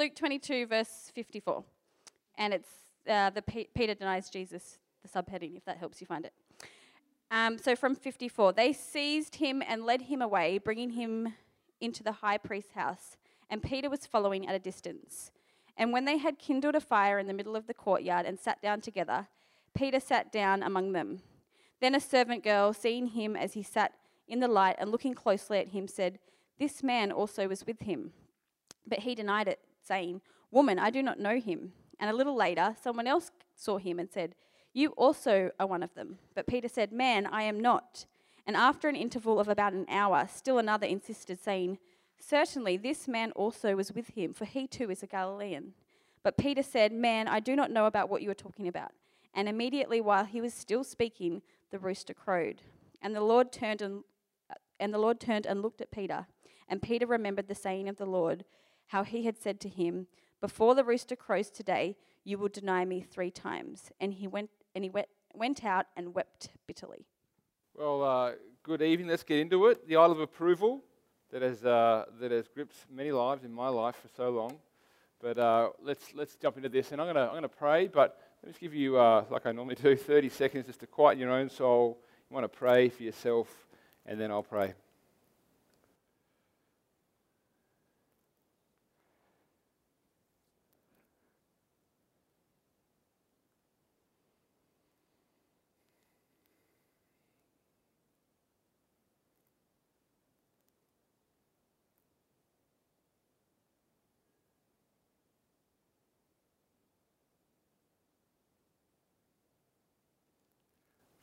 Luke 22, verse 54. And it's uh, the P- Peter denies Jesus, the subheading, if that helps you find it. Um, so from 54, they seized him and led him away, bringing him into the high priest's house. And Peter was following at a distance. And when they had kindled a fire in the middle of the courtyard and sat down together, Peter sat down among them. Then a servant girl, seeing him as he sat in the light and looking closely at him, said, This man also was with him. But he denied it, saying, Woman, I do not know him. And a little later, someone else saw him and said, You also are one of them. But Peter said, Man, I am not. And after an interval of about an hour, still another insisted, saying, Certainly this man also was with him, for he too is a Galilean. But Peter said, Man, I do not know about what you are talking about. And immediately while he was still speaking, the rooster crowed. And the Lord turned and and the Lord turned and looked at Peter. And Peter remembered the saying of the Lord, how he had said to him, Before the rooster crows today, you will deny me three times. And he went and he went, went out and wept bitterly. Well, uh, good evening. Let's get into it. The Isle of Approval that has, uh, that has gripped many lives in my life for so long. But uh, let's, let's jump into this. And I'm going to I'm gonna pray, but let me just give you, uh, like I normally do, 30 seconds just to quieten your own soul. You want to pray for yourself, and then I'll pray.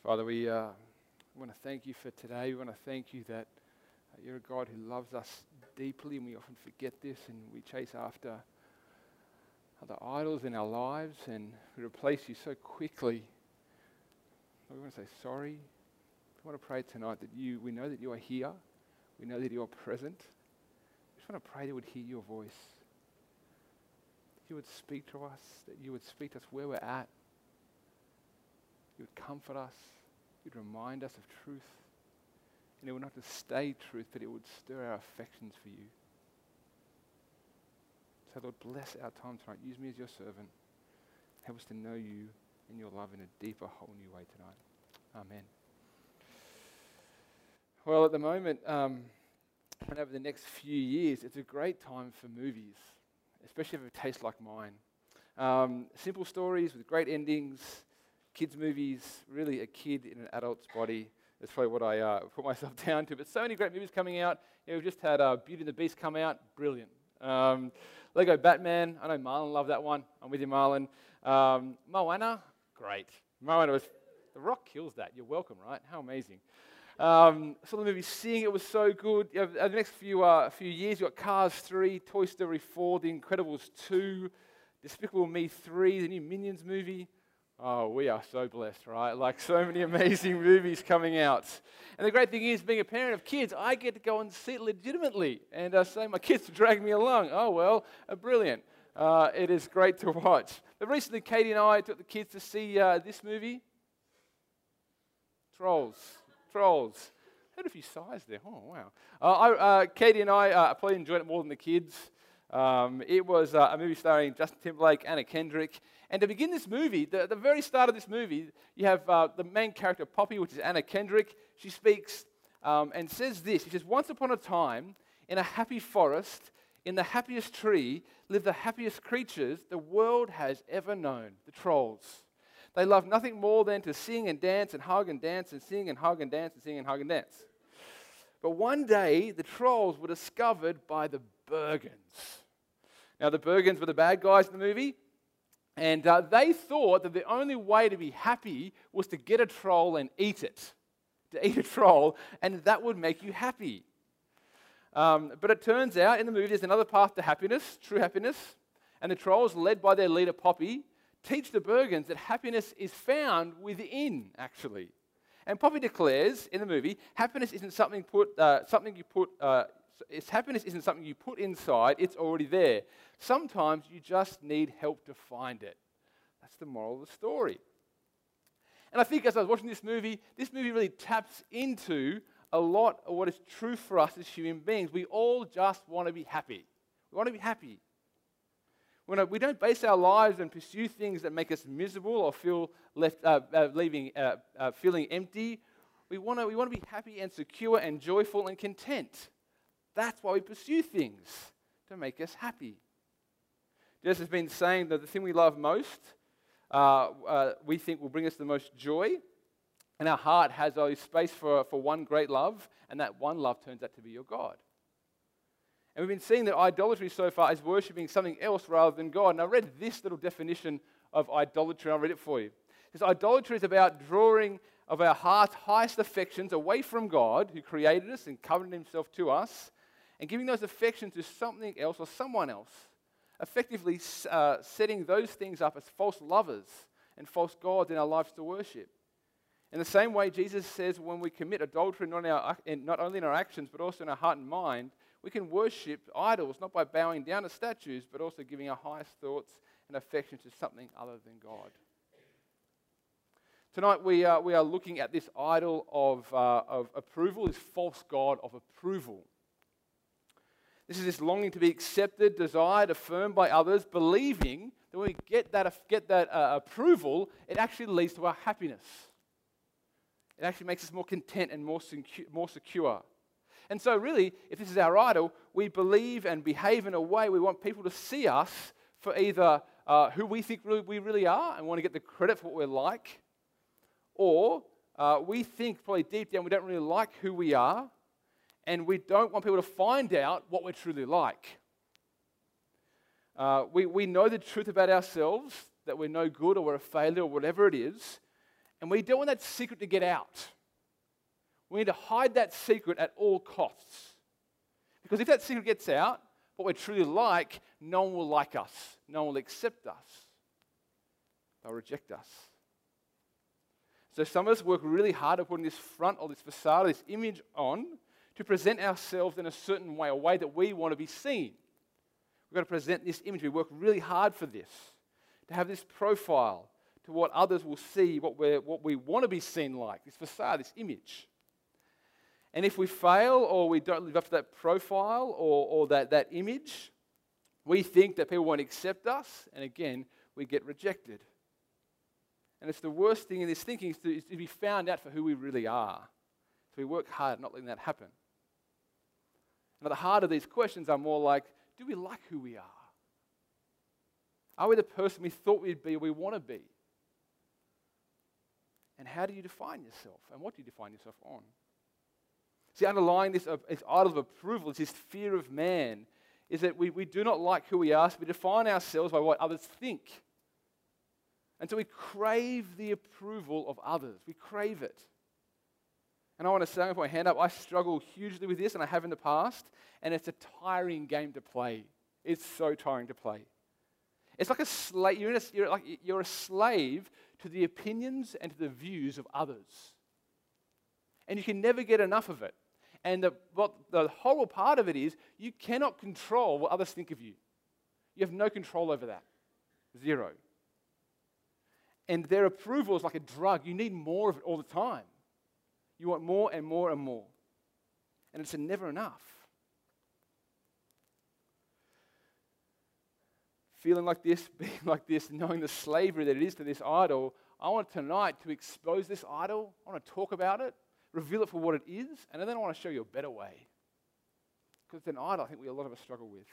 Father, we uh, want to thank you for today. We want to thank you that uh, you're a God who loves us deeply, and we often forget this, and we chase after other idols in our lives, and we replace you so quickly. We want to say sorry. We want to pray tonight that you, we know that you are here. We know that you are present. We just want to pray that would hear your voice. That you would speak to us, that you would speak to us where we're at. You would comfort us. You'd remind us of truth. And it would not just stay truth, but it would stir our affections for you. So, Lord, bless our time tonight. Use me as your servant. Help us to know you and your love in a deeper, whole new way tonight. Amen. Well, at the moment, um, and over the next few years, it's a great time for movies, especially if it tastes like mine. Um, simple stories with great endings, kids' movies, really a kid in an adult's body. That's probably what I uh, put myself down to. But so many great movies coming out. You know, we've just had uh, Beauty and the Beast come out. Brilliant. Um, Lego Batman. I know Marlon loved that one. I'm with you, Marlon. Um, Moana. Great. Moana was. The Rock kills that. You're welcome, right? How amazing. Um, saw the movie Sing. It was so good. You the next few uh, few years, you've got Cars 3, Toy Story 4, The Incredibles 2, Despicable Me 3, the new Minions movie. Oh, we are so blessed, right? Like so many amazing movies coming out. And the great thing is, being a parent of kids, I get to go and see it legitimately and uh, say my kids drag me along. Oh, well, uh, brilliant. Uh, it is great to watch. But recently, Katie and I took the kids to see uh, this movie Trolls. Trolls. Had a few sighs there. Oh, wow. Uh, I, uh, Katie and I probably enjoyed it more than the kids. Um, it was a movie starring Justin Timberlake, Anna Kendrick. And to begin this movie, the, the very start of this movie, you have uh, the main character, Poppy, which is Anna Kendrick. She speaks um, and says this She says, Once upon a time, in a happy forest, in the happiest tree, live the happiest creatures the world has ever known the trolls. They love nothing more than to sing and dance and hug and dance and sing and hug and dance and sing and hug and dance. But one day, the trolls were discovered by the Bergens. Now, the Bergens were the bad guys in the movie. And uh, they thought that the only way to be happy was to get a troll and eat it. To eat a troll, and that would make you happy. Um, but it turns out in the movie there's another path to happiness, true happiness. And the trolls, led by their leader Poppy, teach the Bergens that happiness is found within, actually. And Poppy declares in the movie, happiness isn't something, put, uh, something you put, uh, it's, happiness isn't something you put inside, it's already there. Sometimes you just need help to find it. That's the moral of the story. And I think as I was watching this movie, this movie really taps into a lot of what is true for us as human beings. We all just want to be happy. We want to be happy. We don't base our lives and pursue things that make us miserable or feel left, uh, uh, leaving, uh, uh feeling empty. We want to we wanna be happy and secure and joyful and content. That's why we pursue things to make us happy. Jesus has been saying that the thing we love most, uh, uh, we think will bring us the most joy. And our heart has only space for, for one great love, and that one love turns out to be your God. And we've been seeing that idolatry so far is worshipping something else rather than God. And I read this little definition of idolatry, I'll read it for you. Says, Idolatry is about drawing of our heart's highest affections away from God, who created us and covenanted himself to us, and giving those affections to something else or someone else, effectively uh, setting those things up as false lovers and false gods in our lives to worship. In the same way, Jesus says when we commit adultery, not, our, not only in our actions, but also in our heart and mind, we can worship idols not by bowing down to statues, but also giving our highest thoughts and affection to something other than God. Tonight we are, we are looking at this idol of, uh, of approval, this false God of approval. This is this longing to be accepted, desired, affirmed by others, believing that when we get that, get that uh, approval, it actually leads to our happiness. It actually makes us more content and more, secu- more secure. And so, really, if this is our idol, we believe and behave in a way we want people to see us for either uh, who we think we really are and want to get the credit for what we're like, or uh, we think probably deep down we don't really like who we are and we don't want people to find out what we're truly like. Uh, we, we know the truth about ourselves, that we're no good or we're a failure or whatever it is, and we don't want that secret to get out. We need to hide that secret at all costs. Because if that secret gets out, what we're truly like, no one will like us. No one will accept us. They'll reject us. So some of us work really hard at putting this front or this facade, this image on to present ourselves in a certain way, a way that we want to be seen. We've got to present this image. We work really hard for this, to have this profile to what others will see, what, we're, what we want to be seen like, this facade, this image. And if we fail or we don't live up to that profile or, or that, that image, we think that people won't accept us, and again, we get rejected. And it's the worst thing in this thinking is to, is to be found out for who we really are. So we work hard at not letting that happen. And at the heart of these questions are more like do we like who we are? Are we the person we thought we'd be or we want to be? And how do you define yourself? And what do you define yourself on? See, underlying this, this idol of approval is this fear of man, is that we, we do not like who we are, so we define ourselves by what others think. And so we crave the approval of others. We crave it. And I want to say, with my hand up, I struggle hugely with this, and I have in the past, and it's a tiring game to play. It's so tiring to play. It's like a slave, you're, a, you're, like, you're a slave to the opinions and to the views of others. And you can never get enough of it. And the, what the horrible part of it is, you cannot control what others think of you. You have no control over that. Zero. And their approval is like a drug. You need more of it all the time. You want more and more and more. And it's never enough. Feeling like this, being like this, knowing the slavery that it is to this idol, I want tonight to expose this idol. I want to talk about it reveal it for what it is, and then I want to show you a better way. Because it's an idol I think we a lot of us struggle with.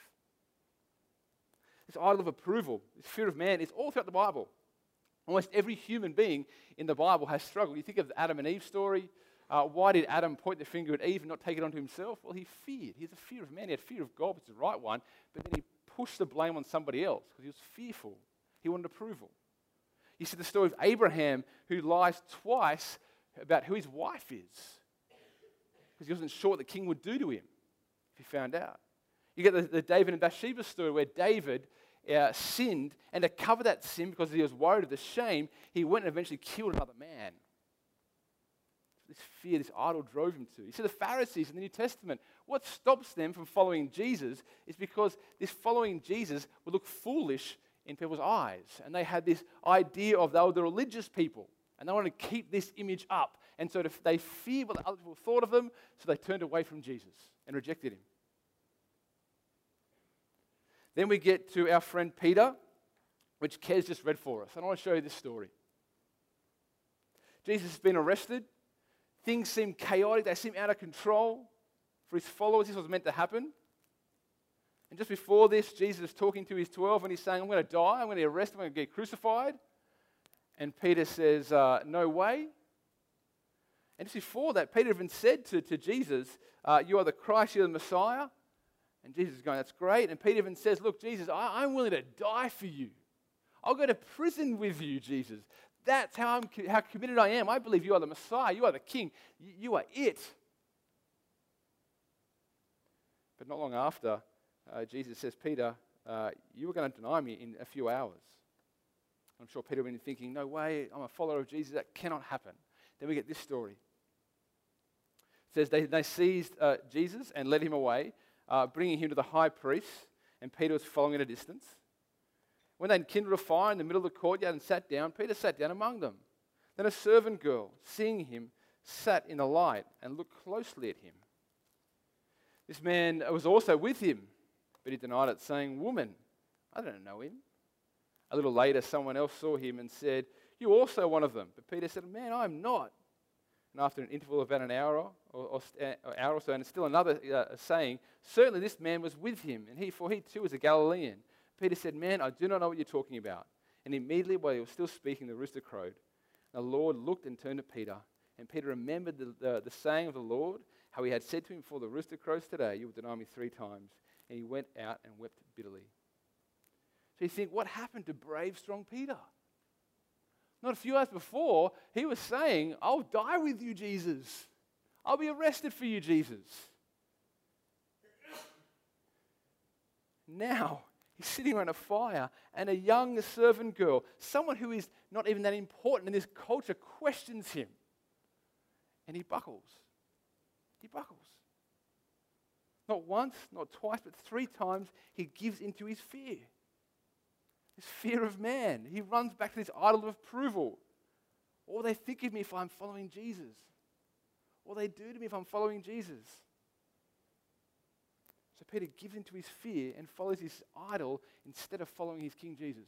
This idol of approval, this fear of man, is all throughout the Bible. Almost every human being in the Bible has struggled. You think of the Adam and Eve story. Uh, why did Adam point the finger at Eve and not take it onto himself? Well, he feared. He has a fear of man. He had fear of God, which is the right one, but then he pushed the blame on somebody else because he was fearful. He wanted approval. You see the story of Abraham who lies twice about who his wife is because he wasn't sure what the king would do to him if he found out. You get the, the David and Bathsheba story where David uh, sinned, and to cover that sin because he was worried of the shame, he went and eventually killed another man. This fear, this idol drove him to. You see, the Pharisees in the New Testament, what stops them from following Jesus is because this following Jesus would look foolish in people's eyes. And they had this idea of they were the religious people. And they wanted to keep this image up. And so they feared what the other people thought of them, so they turned away from Jesus and rejected him. Then we get to our friend Peter, which Kez just read for us. And I want to show you this story. Jesus has been arrested. Things seem chaotic, they seem out of control. For his followers, this was meant to happen. And just before this, Jesus is talking to his 12 and he's saying, I'm going to die, I'm going to be arrested, I'm going to get crucified. And Peter says, uh, No way. And just before that, Peter even said to, to Jesus, uh, You are the Christ, you're the Messiah. And Jesus is going, That's great. And Peter even says, Look, Jesus, I, I'm willing to die for you. I'll go to prison with you, Jesus. That's how, I'm, how committed I am. I believe you are the Messiah. You are the King. You, are it. But not long after, uh, Jesus says, Peter, uh, you were going to deny me in a few hours. I'm sure Peter would been thinking, no way, I'm a follower of Jesus. That cannot happen. Then we get this story. It says they, they seized uh, Jesus and led him away, uh, bringing him to the high priest, and Peter was following at a distance. When they kindled a fire in the middle of the courtyard and sat down, Peter sat down among them. Then a servant girl, seeing him, sat in the light and looked closely at him. This man was also with him, but he denied it, saying, Woman, I don't know him. A little later, someone else saw him and said, You also one of them. But Peter said, Man, I'm not. And after an interval of about an hour or, or, or hour or so, and still another uh, saying, Certainly this man was with him, and he, for he too was a Galilean. Peter said, Man, I do not know what you're talking about. And immediately, while he was still speaking, the rooster crowed. The Lord looked and turned to Peter. And Peter remembered the, the, the saying of the Lord, how he had said to him, Before the rooster crows today, you will deny me three times. And he went out and wept bitterly. So you think, what happened to brave, strong Peter? Not a few hours before, he was saying, I'll die with you, Jesus. I'll be arrested for you, Jesus. Now, he's sitting around a fire, and a young servant girl, someone who is not even that important in this culture, questions him. And he buckles. He buckles. Not once, not twice, but three times he gives into his fear. His fear of man. He runs back to this idol of approval. What will they think of me if I'm following Jesus? What will they do to me if I'm following Jesus? So Peter gives into his fear and follows his idol instead of following his King Jesus.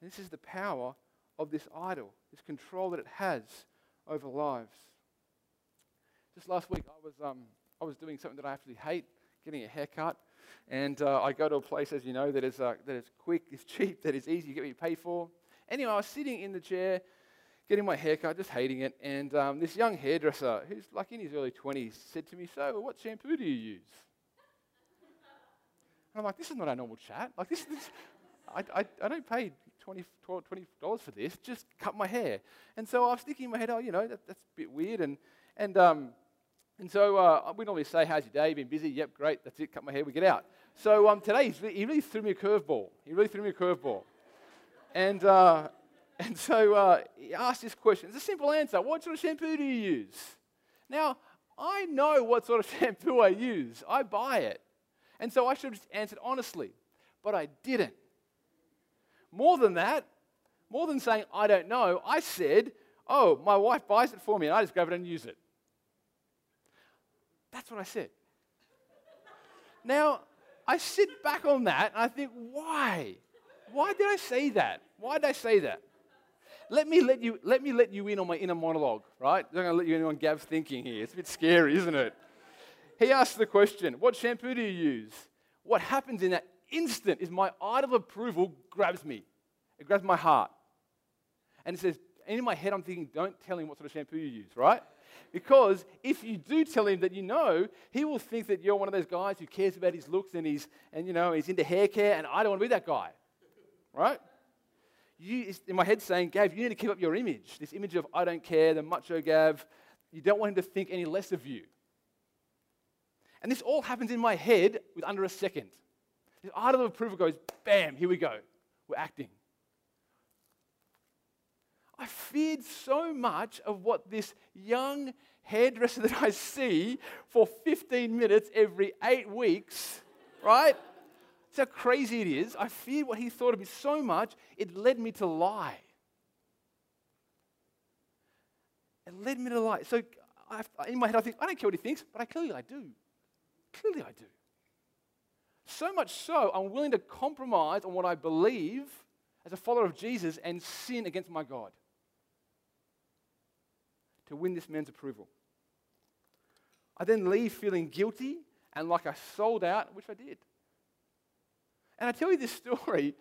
And this is the power of this idol, this control that it has over lives. Just last week, I was, um, I was doing something that I absolutely hate, getting a haircut. And uh, I go to a place, as you know, that is, uh, that is quick, is cheap, that is easy to get what you pay for. Anyway, I was sitting in the chair, getting my haircut, just hating it. And um, this young hairdresser, who's like in his early 20s, said to me, So, what shampoo do you use? And I'm like, This is not our normal chat. Like, this, this I, I, I don't pay 20 $20 for this, just cut my hair. And so I was thinking in my head, oh, you know, that, that's a bit weird. And, and um, and so uh, we normally say, How's your day? Been busy? Yep, great. That's it. Cut my hair. We get out. So um, today, he really threw me a curveball. He really threw me a curveball. And, uh, and so uh, he asked this question. It's a simple answer What sort of shampoo do you use? Now, I know what sort of shampoo I use, I buy it. And so I should have just answered honestly, but I didn't. More than that, more than saying I don't know, I said, Oh, my wife buys it for me, and I just grab it and use it. That's what I said. now, I sit back on that and I think, why? Why did I say that? Why did I say that? Let me let you, let me let you in on my inner monologue, right? I'm going to let you in on Gav's thinking here. It's a bit scary, isn't it? He asks the question, What shampoo do you use? What happens in that instant is my idol of approval grabs me. It grabs my heart. And it says, and in my head, I'm thinking, Don't tell him what sort of shampoo you use, right? Because if you do tell him that you know, he will think that you're one of those guys who cares about his looks and he's, and, you know, he's into hair care, and I don't want to be that guy. Right? You, in my head saying, Gav, you need to keep up your image. This image of I don't care, the macho Gav. You don't want him to think any less of you. And this all happens in my head with under a second. This idol of approval goes, bam, here we go. We're acting. I feared so much of what this young hairdresser that I see for 15 minutes every eight weeks, right? How crazy it is. I feared what he thought of me so much, it led me to lie. It led me to lie. So I, in my head, I think, I don't care what he thinks, but I clearly I do. Clearly I do. So much so, I'm willing to compromise on what I believe as a follower of Jesus and sin against my God to win this man's approval. I then leave feeling guilty and like I sold out, which I did. And I tell you this story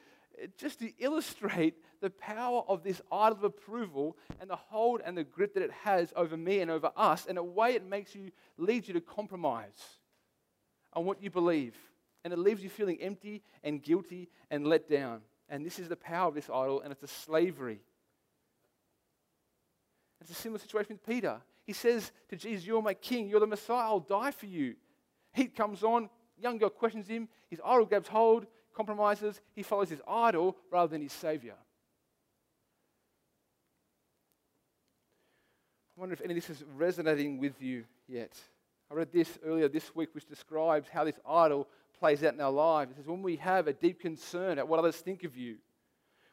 just to illustrate the power of this idol of approval and the hold and the grip that it has over me and over us, and a way it makes you, leads you to compromise on what you believe. And it leaves you feeling empty and guilty and let down. And this is the power of this idol, and it's a slavery. It's a similar situation with Peter. He says to Jesus, You're my king, you're the Messiah, I'll die for you. Heat comes on, young girl questions him, his idol grabs hold, compromises, he follows his idol rather than his Savior. I wonder if any of this is resonating with you yet. I read this earlier this week, which describes how this idol plays out in our lives. It says, when we have a deep concern at what others think of you,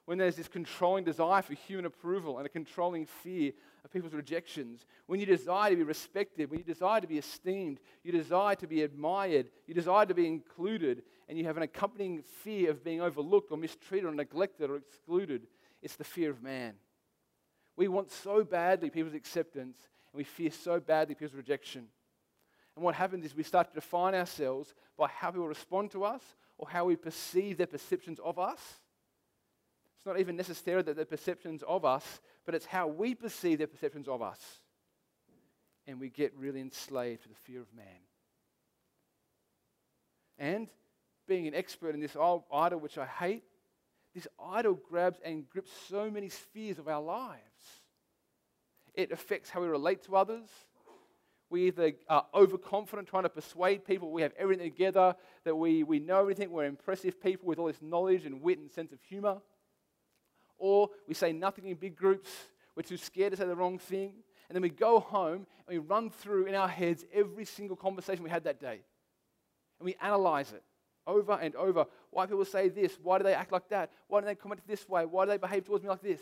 when there's this controlling desire for human approval and a controlling fear of people's rejections, when you desire to be respected, when you desire to be esteemed, you desire to be admired, you desire to be included, and you have an accompanying fear of being overlooked or mistreated or neglected or excluded, it's the fear of man. We want so badly people's acceptance, and we fear so badly people's rejection. And what happens is we start to define ourselves by how people respond to us or how we perceive their perceptions of us. It's not even necessarily that their perceptions of us, but it's how we perceive their perceptions of us. And we get really enslaved to the fear of man. And being an expert in this idol, which I hate, this idol grabs and grips so many spheres of our lives. It affects how we relate to others. We either are overconfident, trying to persuade people we have everything together, that we, we know everything, we're impressive people with all this knowledge and wit and sense of humor. Or we say nothing in big groups, we're too scared to say the wrong thing. And then we go home and we run through in our heads every single conversation we had that day. And we analyze it over and over. Why people say this? Why do they act like that? Why do they comment this way? Why do they behave towards me like this?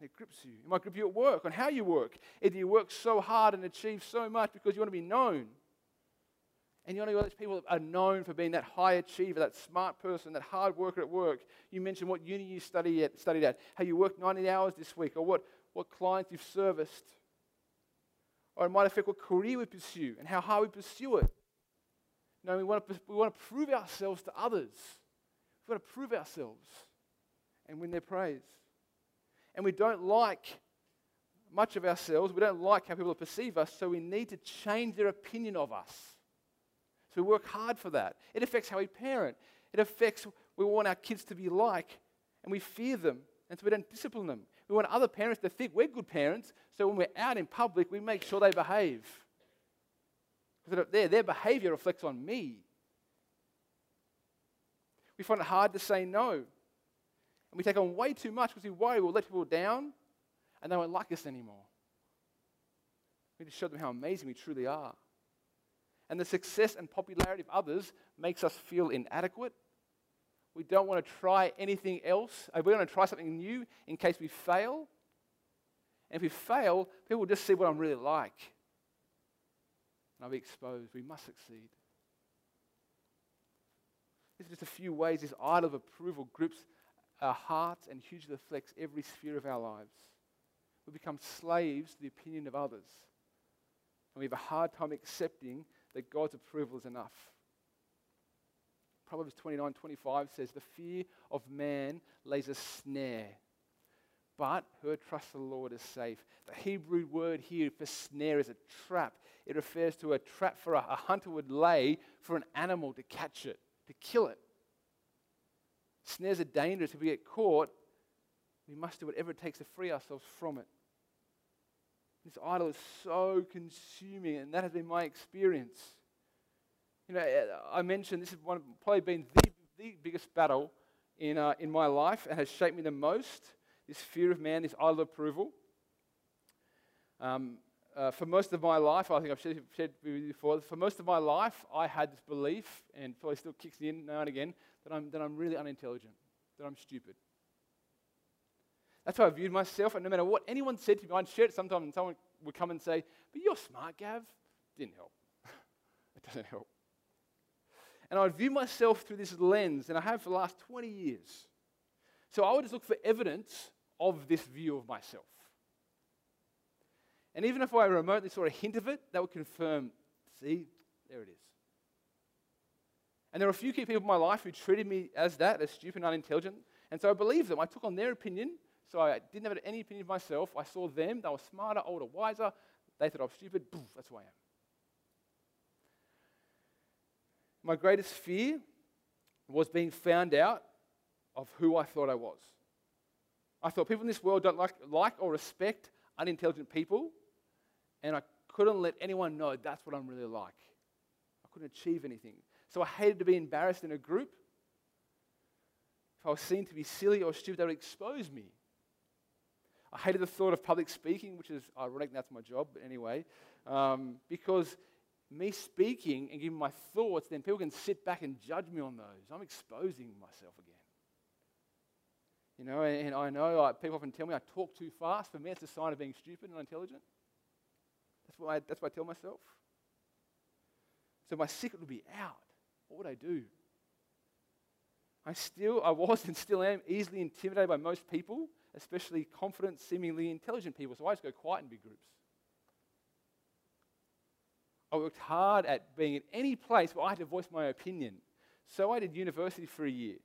And it grips you. It might grip you at work, on how you work. Either you work so hard and achieve so much because you want to be known. And you know those people that are known for being that high achiever, that smart person, that hard worker at work. You mentioned what uni you study at, studied at, how you worked 90 hours this week, or what, what clients you've serviced. Or it might affect what career we pursue and how hard we pursue it. No, we want, to, we want to prove ourselves to others. We've got to prove ourselves and win their praise. And we don't like much of ourselves. We don't like how people perceive us, so we need to change their opinion of us. So we work hard for that. It affects how we parent. It affects we want our kids to be like, and we fear them, and so we don't discipline them. We want other parents to think we're good parents, so when we're out in public, we make sure they behave. Because their, their behavior reflects on me. We find it hard to say no. And we take on way too much because we worry we'll let people down and they won't like us anymore. We need to show them how amazing we truly are. And the success and popularity of others makes us feel inadequate. We don't want to try anything else. Uh, we want to try something new in case we fail. And if we fail, people will just see what I'm really like and I'll be exposed. We must succeed. These are just a few ways this idol of approval grips our hearts and hugely affects every sphere of our lives. We become slaves to the opinion of others. And we have a hard time accepting that God's approval is enough. Proverbs 29 25 says, The fear of man lays a snare, but whoever trusts the Lord is safe. The Hebrew word here for snare is a trap. It refers to a trap for a, a hunter would lay for an animal to catch it, to kill it. Snares are dangerous. If we get caught, we must do whatever it takes to free ourselves from it. This idol is so consuming, and that has been my experience. You know, I mentioned this has probably been the, the biggest battle in, uh, in my life and has shaped me the most this fear of man, this idol approval. Um, uh, for most of my life, I think I've shared, with you before, for most of my life, I had this belief, and probably still kicks in now and again, that I'm, that I'm really unintelligent, that I'm stupid. That's how I viewed myself, and no matter what anyone said to me, I'd share it sometimes, and someone would come and say, But you're smart, Gav. Didn't help. it doesn't help. And I would view myself through this lens, and I have for the last 20 years. So I would just look for evidence of this view of myself. And even if I remotely saw a hint of it, that would confirm see, there it is. And there were a few key people in my life who treated me as that, as stupid and unintelligent. And so I believed them. I took on their opinion. So I didn't have any opinion of myself. I saw them. They were smarter, older, wiser. They thought I was stupid. That's who I am. My greatest fear was being found out of who I thought I was. I thought people in this world don't like, like or respect unintelligent people, and I couldn't let anyone know that's what I'm really like. I couldn't achieve anything. So I hated to be embarrassed in a group. If I was seen to be silly or stupid, that would expose me. I hated the thought of public speaking, which is ironic, that's my job, but anyway, um, because me speaking and giving my thoughts, then people can sit back and judge me on those. I'm exposing myself again. You know, and, I know like, people often tell me I talk too fast. For me, it's a sign of being stupid and unintelligent. That's what I, that's what I tell myself. So my secret would be out. What would I do? I still, I was and still am easily intimidated by most people, especially confident, seemingly intelligent people. So I just go quiet in big groups. I worked hard at being in any place where I had to voice my opinion. So I did university for a year.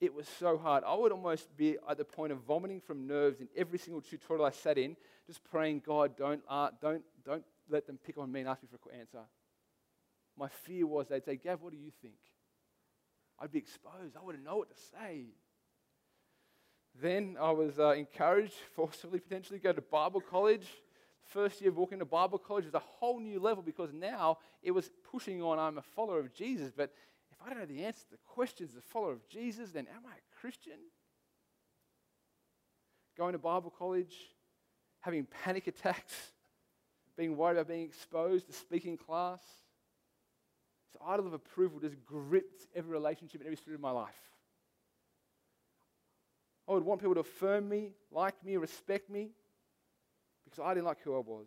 It was so hard. I would almost be at the point of vomiting from nerves in every single tutorial I sat in, just praying, God, don't, uh, don't, don't let them pick on me and ask me for an answer. My fear was they'd say, Gav, what do you think? I'd be exposed. I wouldn't know what to say. Then I was uh, encouraged, forcibly potentially, to go to Bible college first year of walking to Bible college was a whole new level because now it was pushing on I'm a follower of Jesus. But if I don't know the answer to the questions as a follower of Jesus, then am I a Christian? Going to Bible college, having panic attacks, being worried about being exposed to speaking class. This idol of approval just gripped every relationship and every sphere of my life. I would want people to affirm me, like me, respect me because I didn't like who I was.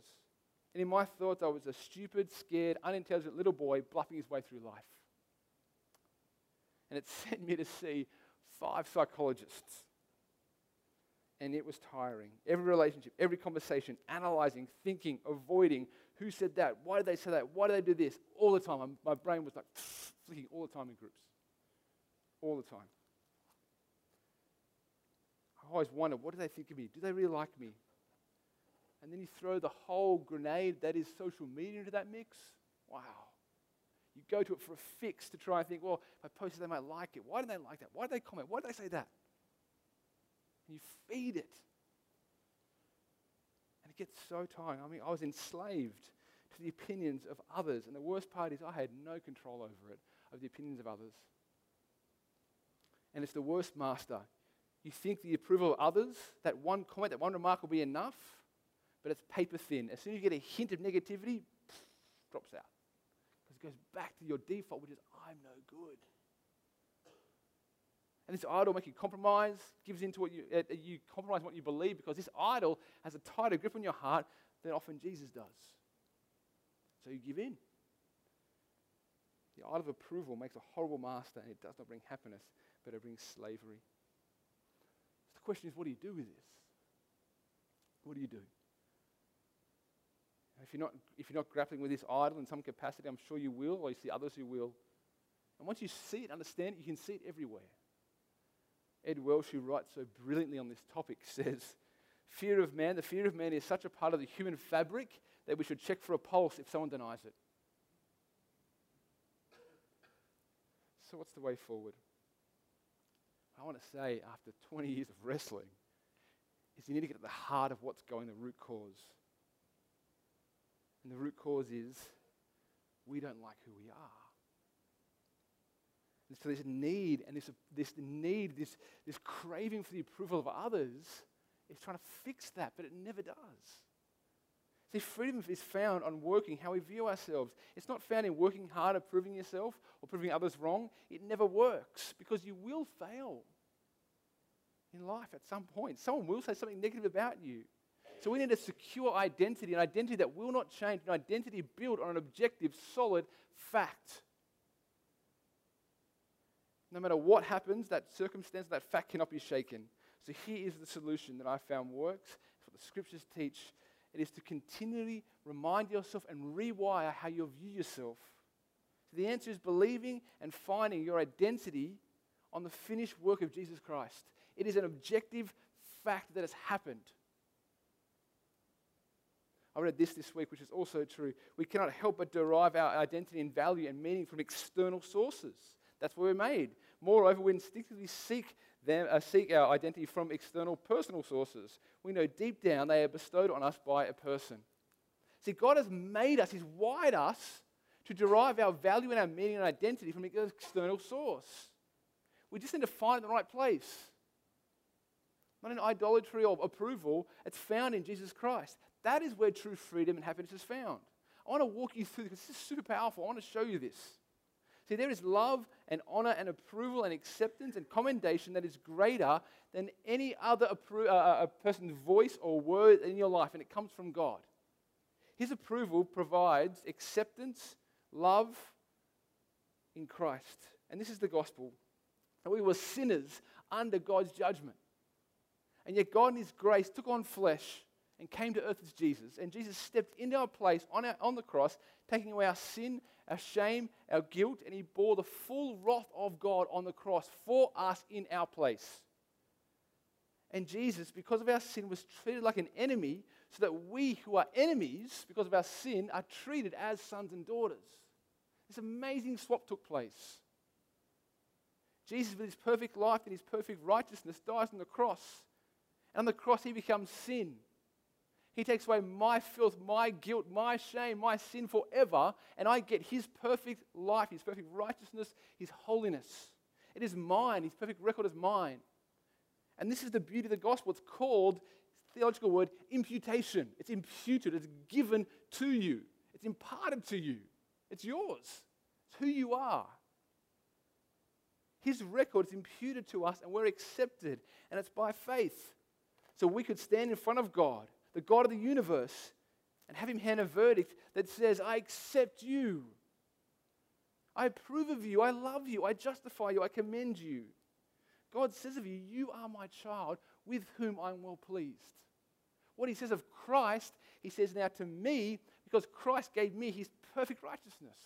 And in my thoughts, I was a stupid, scared, unintelligent little boy bluffing his way through life. And it sent me to see five psychologists. And it was tiring. Every relationship, every conversation, analyzing, thinking, avoiding. Who said that? Why did they say that? Why did they do this? All the time. My brain was like flicking all the time in groups. All the time. I always wondered, what do they think of me? Do they really like me? and then you throw the whole grenade that is social media into that mix, wow. You go to it for a fix to try and think, well, if I post it, they might like it. Why do they like that? Why do they comment? Why do they say that? And you feed it. And it gets so tiring. I mean, I was enslaved to the opinions of others. And the worst part is I had no control over it, of the opinions of others. And it's the worst master. You think the approval of others, that one comment, that one remark will be enough but it's paper thin. As soon as you get a hint of negativity, pff, drops out. Goes back to your default, which is, I'm no good. And this idol makes you compromise, gives into what you, uh, you compromise what you believe, because this idol has a tighter grip on your heart than often Jesus does. So you give in. The idol of approval makes a horrible master, and it does not bring happiness, but it brings slavery. So the question is, what do you do with this? What do you do? If you're, not, if you're not grappling with this idol in some capacity, I'm sure you will, or you see others who will. And once you see it, understand it, you can see it everywhere. Ed Welch, who writes so brilliantly on this topic, says, Fear of man, the fear of man is such a part of the human fabric that we should check for a pulse if someone denies it. So, what's the way forward? I want to say, after 20 years of wrestling, is you need to get at the heart of what's going, the root cause. And the root cause is we don't like who we are. And so this need and this, this need, this, this craving for the approval of others is trying to fix that, but it never does. See, freedom is found on working how we view ourselves. It's not found in working hard at proving yourself or proving others wrong. It never works because you will fail in life at some point. Someone will say something negative about you. So we need a secure identity, an identity that will not change, an identity built on an objective, solid fact. No matter what happens, that circumstance, that fact cannot be shaken. So here is the solution that I found works. It's what the scriptures teach. It is to continually remind yourself and rewire how you view yourself. So the answer is believing and finding your identity on the finished work of Jesus Christ. It is an objective fact that has happened. I read this this week, which is also true. We cannot help but derive our identity and value and meaning from external sources. That's where we're made. Moreover, we instinctively seek, them, uh, seek our identity from external personal sources. We know deep down they are bestowed on us by a person. See, God has made us, He's wired us to derive our value and our meaning and identity from an external source. We just need to find the right place. Not in idolatry or approval, it's found in Jesus Christ. That is where true freedom and happiness is found. I want to walk you through this. This is super powerful. I want to show you this. See, there is love and honor and approval and acceptance and commendation that is greater than any other appro- uh, uh person's voice or word in your life, and it comes from God. His approval provides acceptance, love in Christ. And this is the gospel. That we were sinners under God's judgment. And yet God in His grace took on flesh and came to earth as Jesus. And Jesus stepped into our place on, our, on the cross, taking away our sin, our shame, our guilt, and he bore the full wrath of God on the cross for us in our place. And Jesus, because of our sin, was treated like an enemy, so that we who are enemies, because of our sin, are treated as sons and daughters. This amazing swap took place. Jesus, with his perfect life and his perfect righteousness, dies on the cross. And on the cross, he becomes sin he takes away my filth, my guilt, my shame, my sin forever, and I get His perfect life, His perfect righteousness, His holiness. It is mine. His perfect record is mine. And this is the beauty of the gospel. It's called, theological word, imputation. It's imputed, it's given to you, it's imparted to you. It's yours, it's who you are. His record is imputed to us, and we're accepted, and it's by faith. So we could stand in front of God the God of the universe, and have him hand a verdict that says, I accept you. I approve of you. I love you. I justify you. I commend you. God says of you, You are my child with whom I'm well pleased. What he says of Christ, he says now to me, because Christ gave me his perfect righteousness.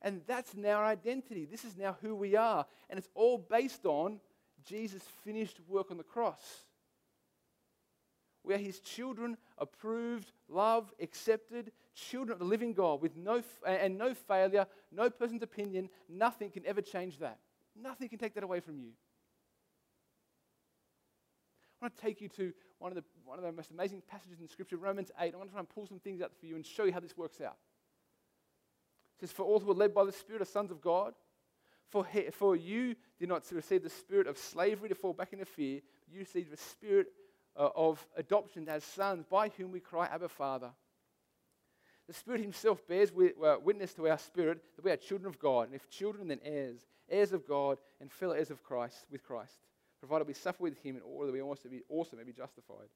And that's now our identity. This is now who we are. And it's all based on Jesus' finished work on the cross. We are his children, approved, loved, accepted, children of the living God with no, and no failure, no person's opinion. Nothing can ever change that. Nothing can take that away from you. I want to take you to one of the, one of the most amazing passages in Scripture, Romans 8. I want to try and pull some things out for you and show you how this works out. It says, For all who are led by the Spirit are sons of God. For, he, for you did not receive the spirit of slavery to fall back into fear, you received the spirit uh, of adoption as sons, by whom we cry, Abba, Father. The Spirit Himself bears uh, witness to our spirit that we are children of God, and if children, then heirs, heirs of God, and fellow heirs of Christ with Christ, provided we suffer with Him in order that we also, may be justified.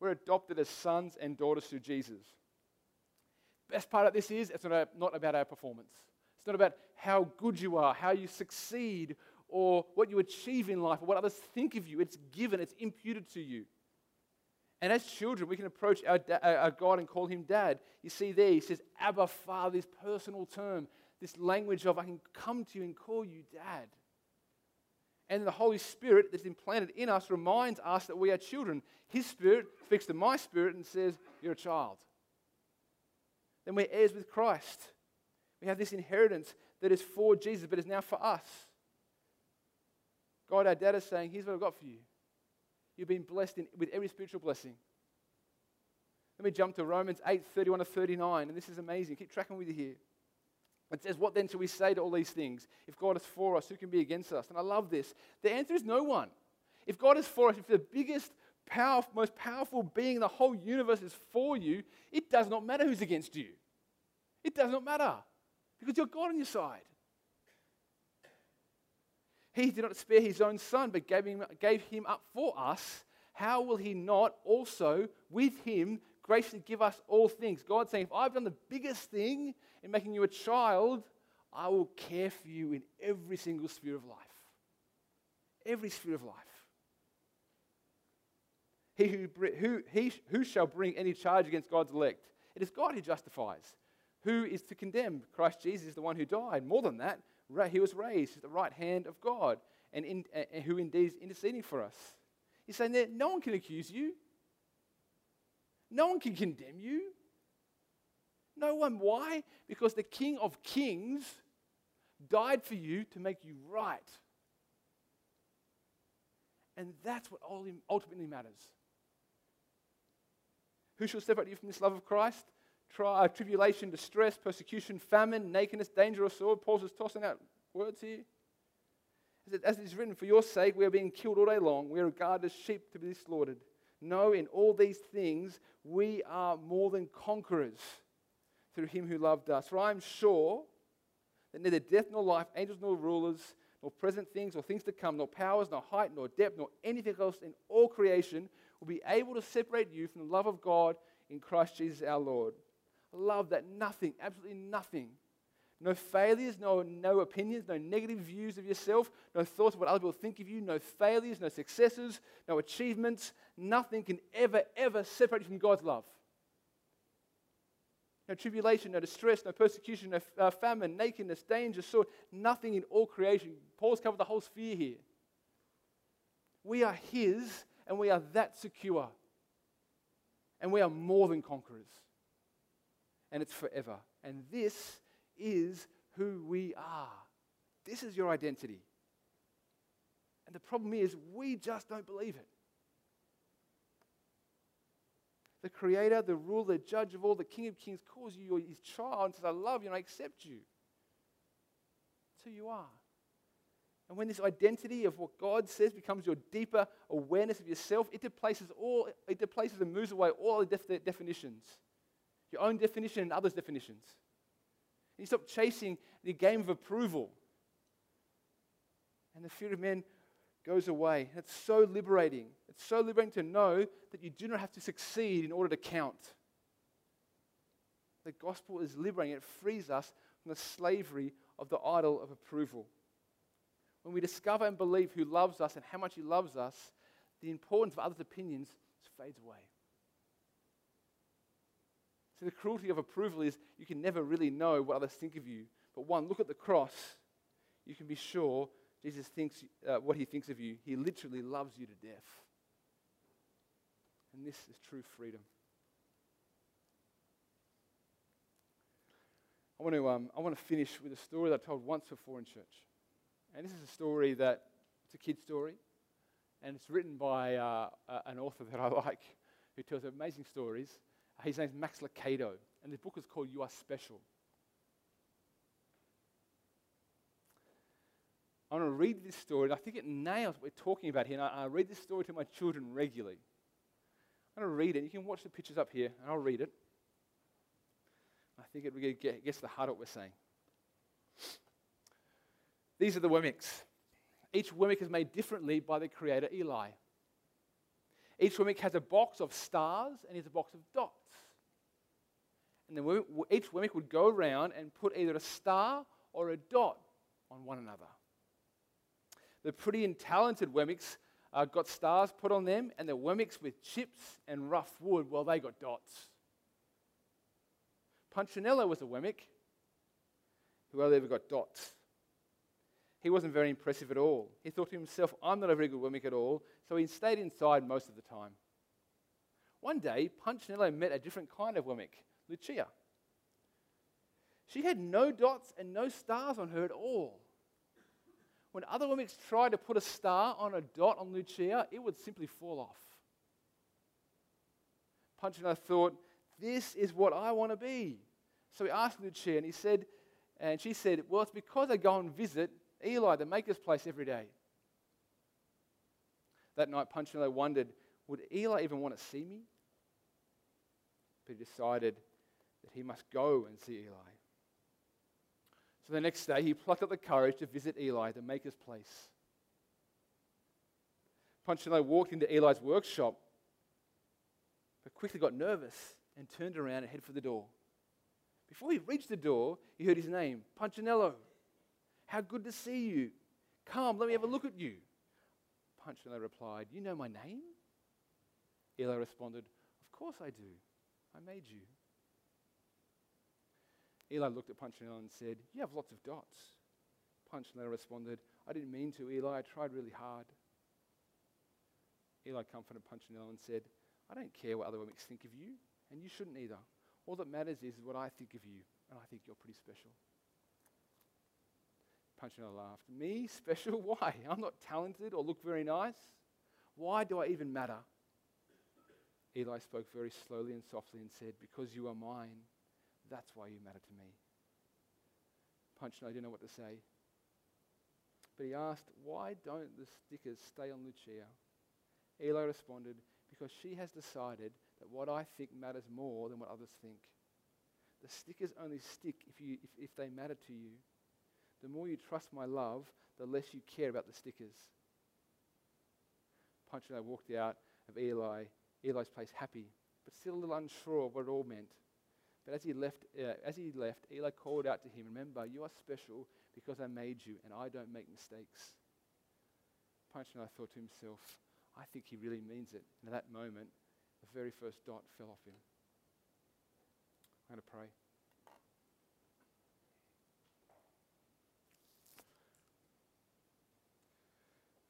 We're adopted as sons and daughters through Jesus. Best part of this is it's not, not about our performance. It's not about how good you are, how you succeed, or what you achieve in life or what others think of you. It's given, it's imputed to you. And as children, we can approach our, our God and call him dad. You see there, he says, Abba, Father, this personal term, this language of I can come to you and call you dad. And the Holy Spirit that's implanted in us reminds us that we are children. His Spirit speaks to my spirit and says, You're a child. Then we're heirs with Christ. We have this inheritance that is for Jesus, but is now for us. God, our dad, is saying, Here's what I've got for you. You've been blessed in, with every spiritual blessing. Let me jump to Romans 8 31 to 39, and this is amazing. Keep tracking with you here. It says, What then shall we say to all these things? If God is for us, who can be against us? And I love this. The answer is no one. If God is for us, if the biggest, powerful, most powerful being in the whole universe is for you, it does not matter who's against you. It does not matter because you're God on your side. He did not spare his own son, but gave him, gave him up for us. How will he not also, with him, graciously give us all things? God saying, if I've done the biggest thing in making you a child, I will care for you in every single sphere of life. Every sphere of life. He who, who, he, who shall bring any charge against God's elect? It is God who justifies. Who is to condemn? Christ Jesus is the one who died. More than that, he was raised at the right hand of God, and, in, and who indeed is interceding for us. He's saying that no one can accuse you, no one can condemn you. No one. Why? Because the King of Kings died for you to make you right. And that's what ultimately matters. Who shall separate you from this love of Christ? Tri- uh, tribulation, distress, persecution, famine, nakedness, danger, or sword. Paul's just tossing out words here. As it is written, for your sake we are being killed all day long. We are regarded as sheep to be slaughtered. No, in all these things we are more than conquerors through him who loved us. For I am sure that neither death nor life, angels nor rulers, nor present things or things to come, nor powers, nor height, nor depth, nor anything else in all creation will be able to separate you from the love of God in Christ Jesus our Lord. Love that nothing, absolutely nothing, no failures, no, no opinions, no negative views of yourself, no thoughts of what other people think of you, no failures, no successes, no achievements, nothing can ever, ever separate you from God's love. No tribulation, no distress, no persecution, no uh, famine, nakedness, danger, sword, nothing in all creation. Paul's covered the whole sphere here. We are His and we are that secure. And we are more than conquerors. And it's forever. And this is who we are. This is your identity. And the problem is, we just don't believe it. The creator, the ruler, the judge of all, the king of kings calls you his child and says, I love you and I accept you. That's who you are. And when this identity of what God says becomes your deeper awareness of yourself, it displaces all, it displaces and moves away all the def- definitions. Your own definition and others' definitions. And you stop chasing the game of approval. And the fear of men goes away. It's so liberating. It's so liberating to know that you do not have to succeed in order to count. The gospel is liberating, it frees us from the slavery of the idol of approval. When we discover and believe who loves us and how much he loves us, the importance of others' opinions fades away. So, the cruelty of approval is you can never really know what others think of you. But one, look at the cross. You can be sure Jesus thinks uh, what he thinks of you. He literally loves you to death. And this is true freedom. I want to, um, I want to finish with a story that I told once before in church. And this is a story that, it's a kid's story. And it's written by uh, an author that I like who tells amazing stories. His name's Max Lucado. And the book is called You Are Special. I want to read this story, and I think it nails what we're talking about here. And I, I read this story to my children regularly. I'm going to read it. You can watch the pictures up here, and I'll read it. I think it really gets the heart of what we're saying. These are the Wemmicks. Each Wemmick is made differently by the creator Eli. Each Wemmick has a box of stars and is a box of dots. And then each Wemmick would go around and put either a star or a dot on one another. The pretty and talented Wemmicks uh, got stars put on them, and the Wemmicks with chips and rough wood, well, they got dots. Punchinello was a Wemmick who only ever got dots. He wasn't very impressive at all. He thought to himself, I'm not a very good Wemmick at all, so he stayed inside most of the time. One day, Punchinello met a different kind of Wemmick, Lucia. She had no dots and no stars on her at all. When other Wemmicks tried to put a star on a dot on Lucia, it would simply fall off. Punchinello thought, This is what I want to be. So he asked Lucia, and he said, and she said, Well, it's because I go and visit Eli, the maker's place, every day. That night, Punchinello wondered, Would Eli even want to see me? But he decided that he must go and see Eli. So the next day, he plucked up the courage to visit Eli, the maker's place. Punchinello walked into Eli's workshop, but quickly got nervous and turned around and headed for the door. Before he reached the door, he heard his name Punchinello. How good to see you. Come, let me have a look at you. Punchinello replied, You know my name? Eli responded, Of course I do. I made you. Eli looked at Punchinello and said, You have lots of dots. Punchinello responded, I didn't mean to, Eli. I tried really hard. Eli comforted Punchinello and said, I don't care what other Wemmicks think of you, and you shouldn't either. All that matters is what I think of you, and I think you're pretty special. Punchinello laughed. Me? Special? Why? I'm not talented or look very nice. Why do I even matter? Eli spoke very slowly and softly and said, Because you are mine, that's why you matter to me. Punchinello didn't know what to say. But he asked, Why don't the stickers stay on Lucia? Eli responded, Because she has decided that what I think matters more than what others think. The stickers only stick if, you, if, if they matter to you. The more you trust my love, the less you care about the stickers. Punchinello walked out of Eli, Eli's place happy, but still a little unsure of what it all meant. But as he left, uh, as he left, Eli called out to him, "Remember, you are special because I made you, and I don't make mistakes." Punchinello thought to himself, "I think he really means it." And at that moment, the very first dot fell off him. I'm going to pray.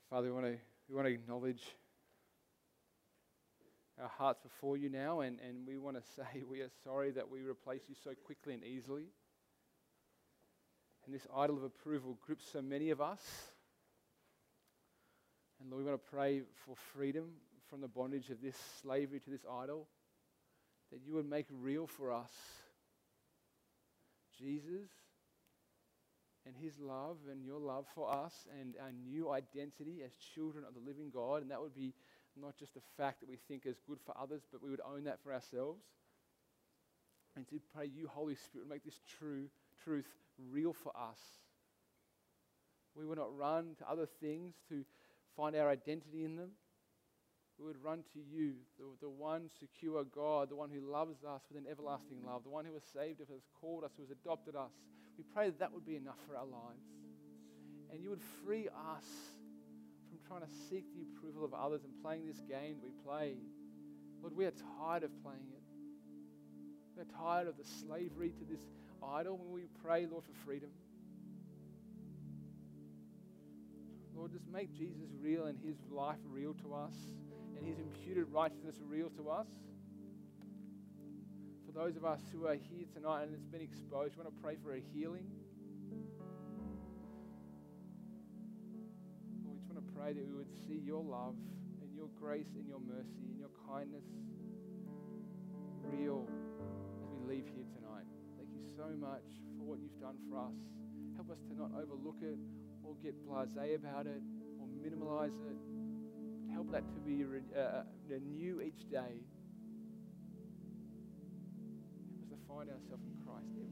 Father, we want to, we want to acknowledge our hearts before you now, and, and we want to say we are sorry that we replace you so quickly and easily. And this idol of approval grips so many of us. And Lord, we want to pray for freedom from the bondage of this slavery to this idol, that you would make real for us Jesus and his love and your love for us and our new identity as children of the living God. And that would be not just a fact that we think is good for others, but we would own that for ourselves. And to pray you, Holy Spirit, make this true truth real for us. We would not run to other things to find our identity in them. We would run to you, the, the one secure God, the one who loves us with an everlasting love, the one who has saved us, has called us, who has adopted us. We pray that that would be enough for our lives. And you would free us trying to seek the approval of others and playing this game that we play. Lord, we are tired of playing it. We're tired of the slavery to this idol when we pray, Lord, for freedom. Lord, just make Jesus real and his life real to us and his imputed righteousness real to us. For those of us who are here tonight and it's been exposed, we want to pray for a healing. Pray that we would see your love and your grace and your mercy and your kindness real as we leave here tonight. Thank you so much for what you've done for us. Help us to not overlook it or get blase about it or minimalize it. Help that to be re- uh, new each day. Help us to find ourselves in Christ